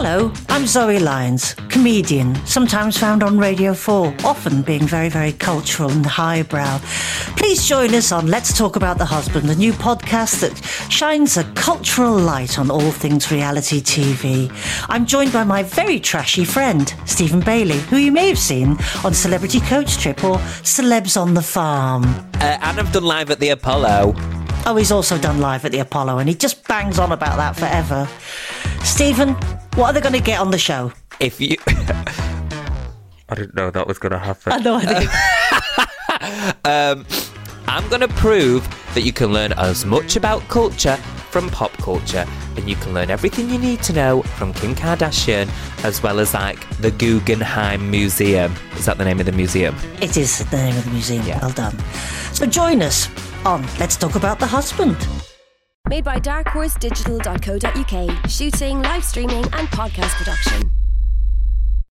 Hello, I'm Zoe Lyons, comedian, sometimes found on Radio 4, often being very, very cultural and highbrow. Please join us on Let's Talk About the Husband, a new podcast that shines a cultural light on all things reality TV. I'm joined by my very trashy friend, Stephen Bailey, who you may have seen on Celebrity Coach Trip or Celebs on the Farm. Uh, and I've done live at the Apollo. Oh, he's also done live at the Apollo, and he just bangs on about that forever. Stephen, what are they going to get on the show? If you. I didn't know that was going to happen. I know I do. um, I'm going to prove that you can learn as much about culture from pop culture, and you can learn everything you need to know from Kim Kardashian, as well as like the Guggenheim Museum. Is that the name of the museum? It is the name of the museum. Yeah. Well done. So join us on Let's Talk About the Husband. Made by darkhorse.digital.co.uk. Shooting, live streaming, and podcast production.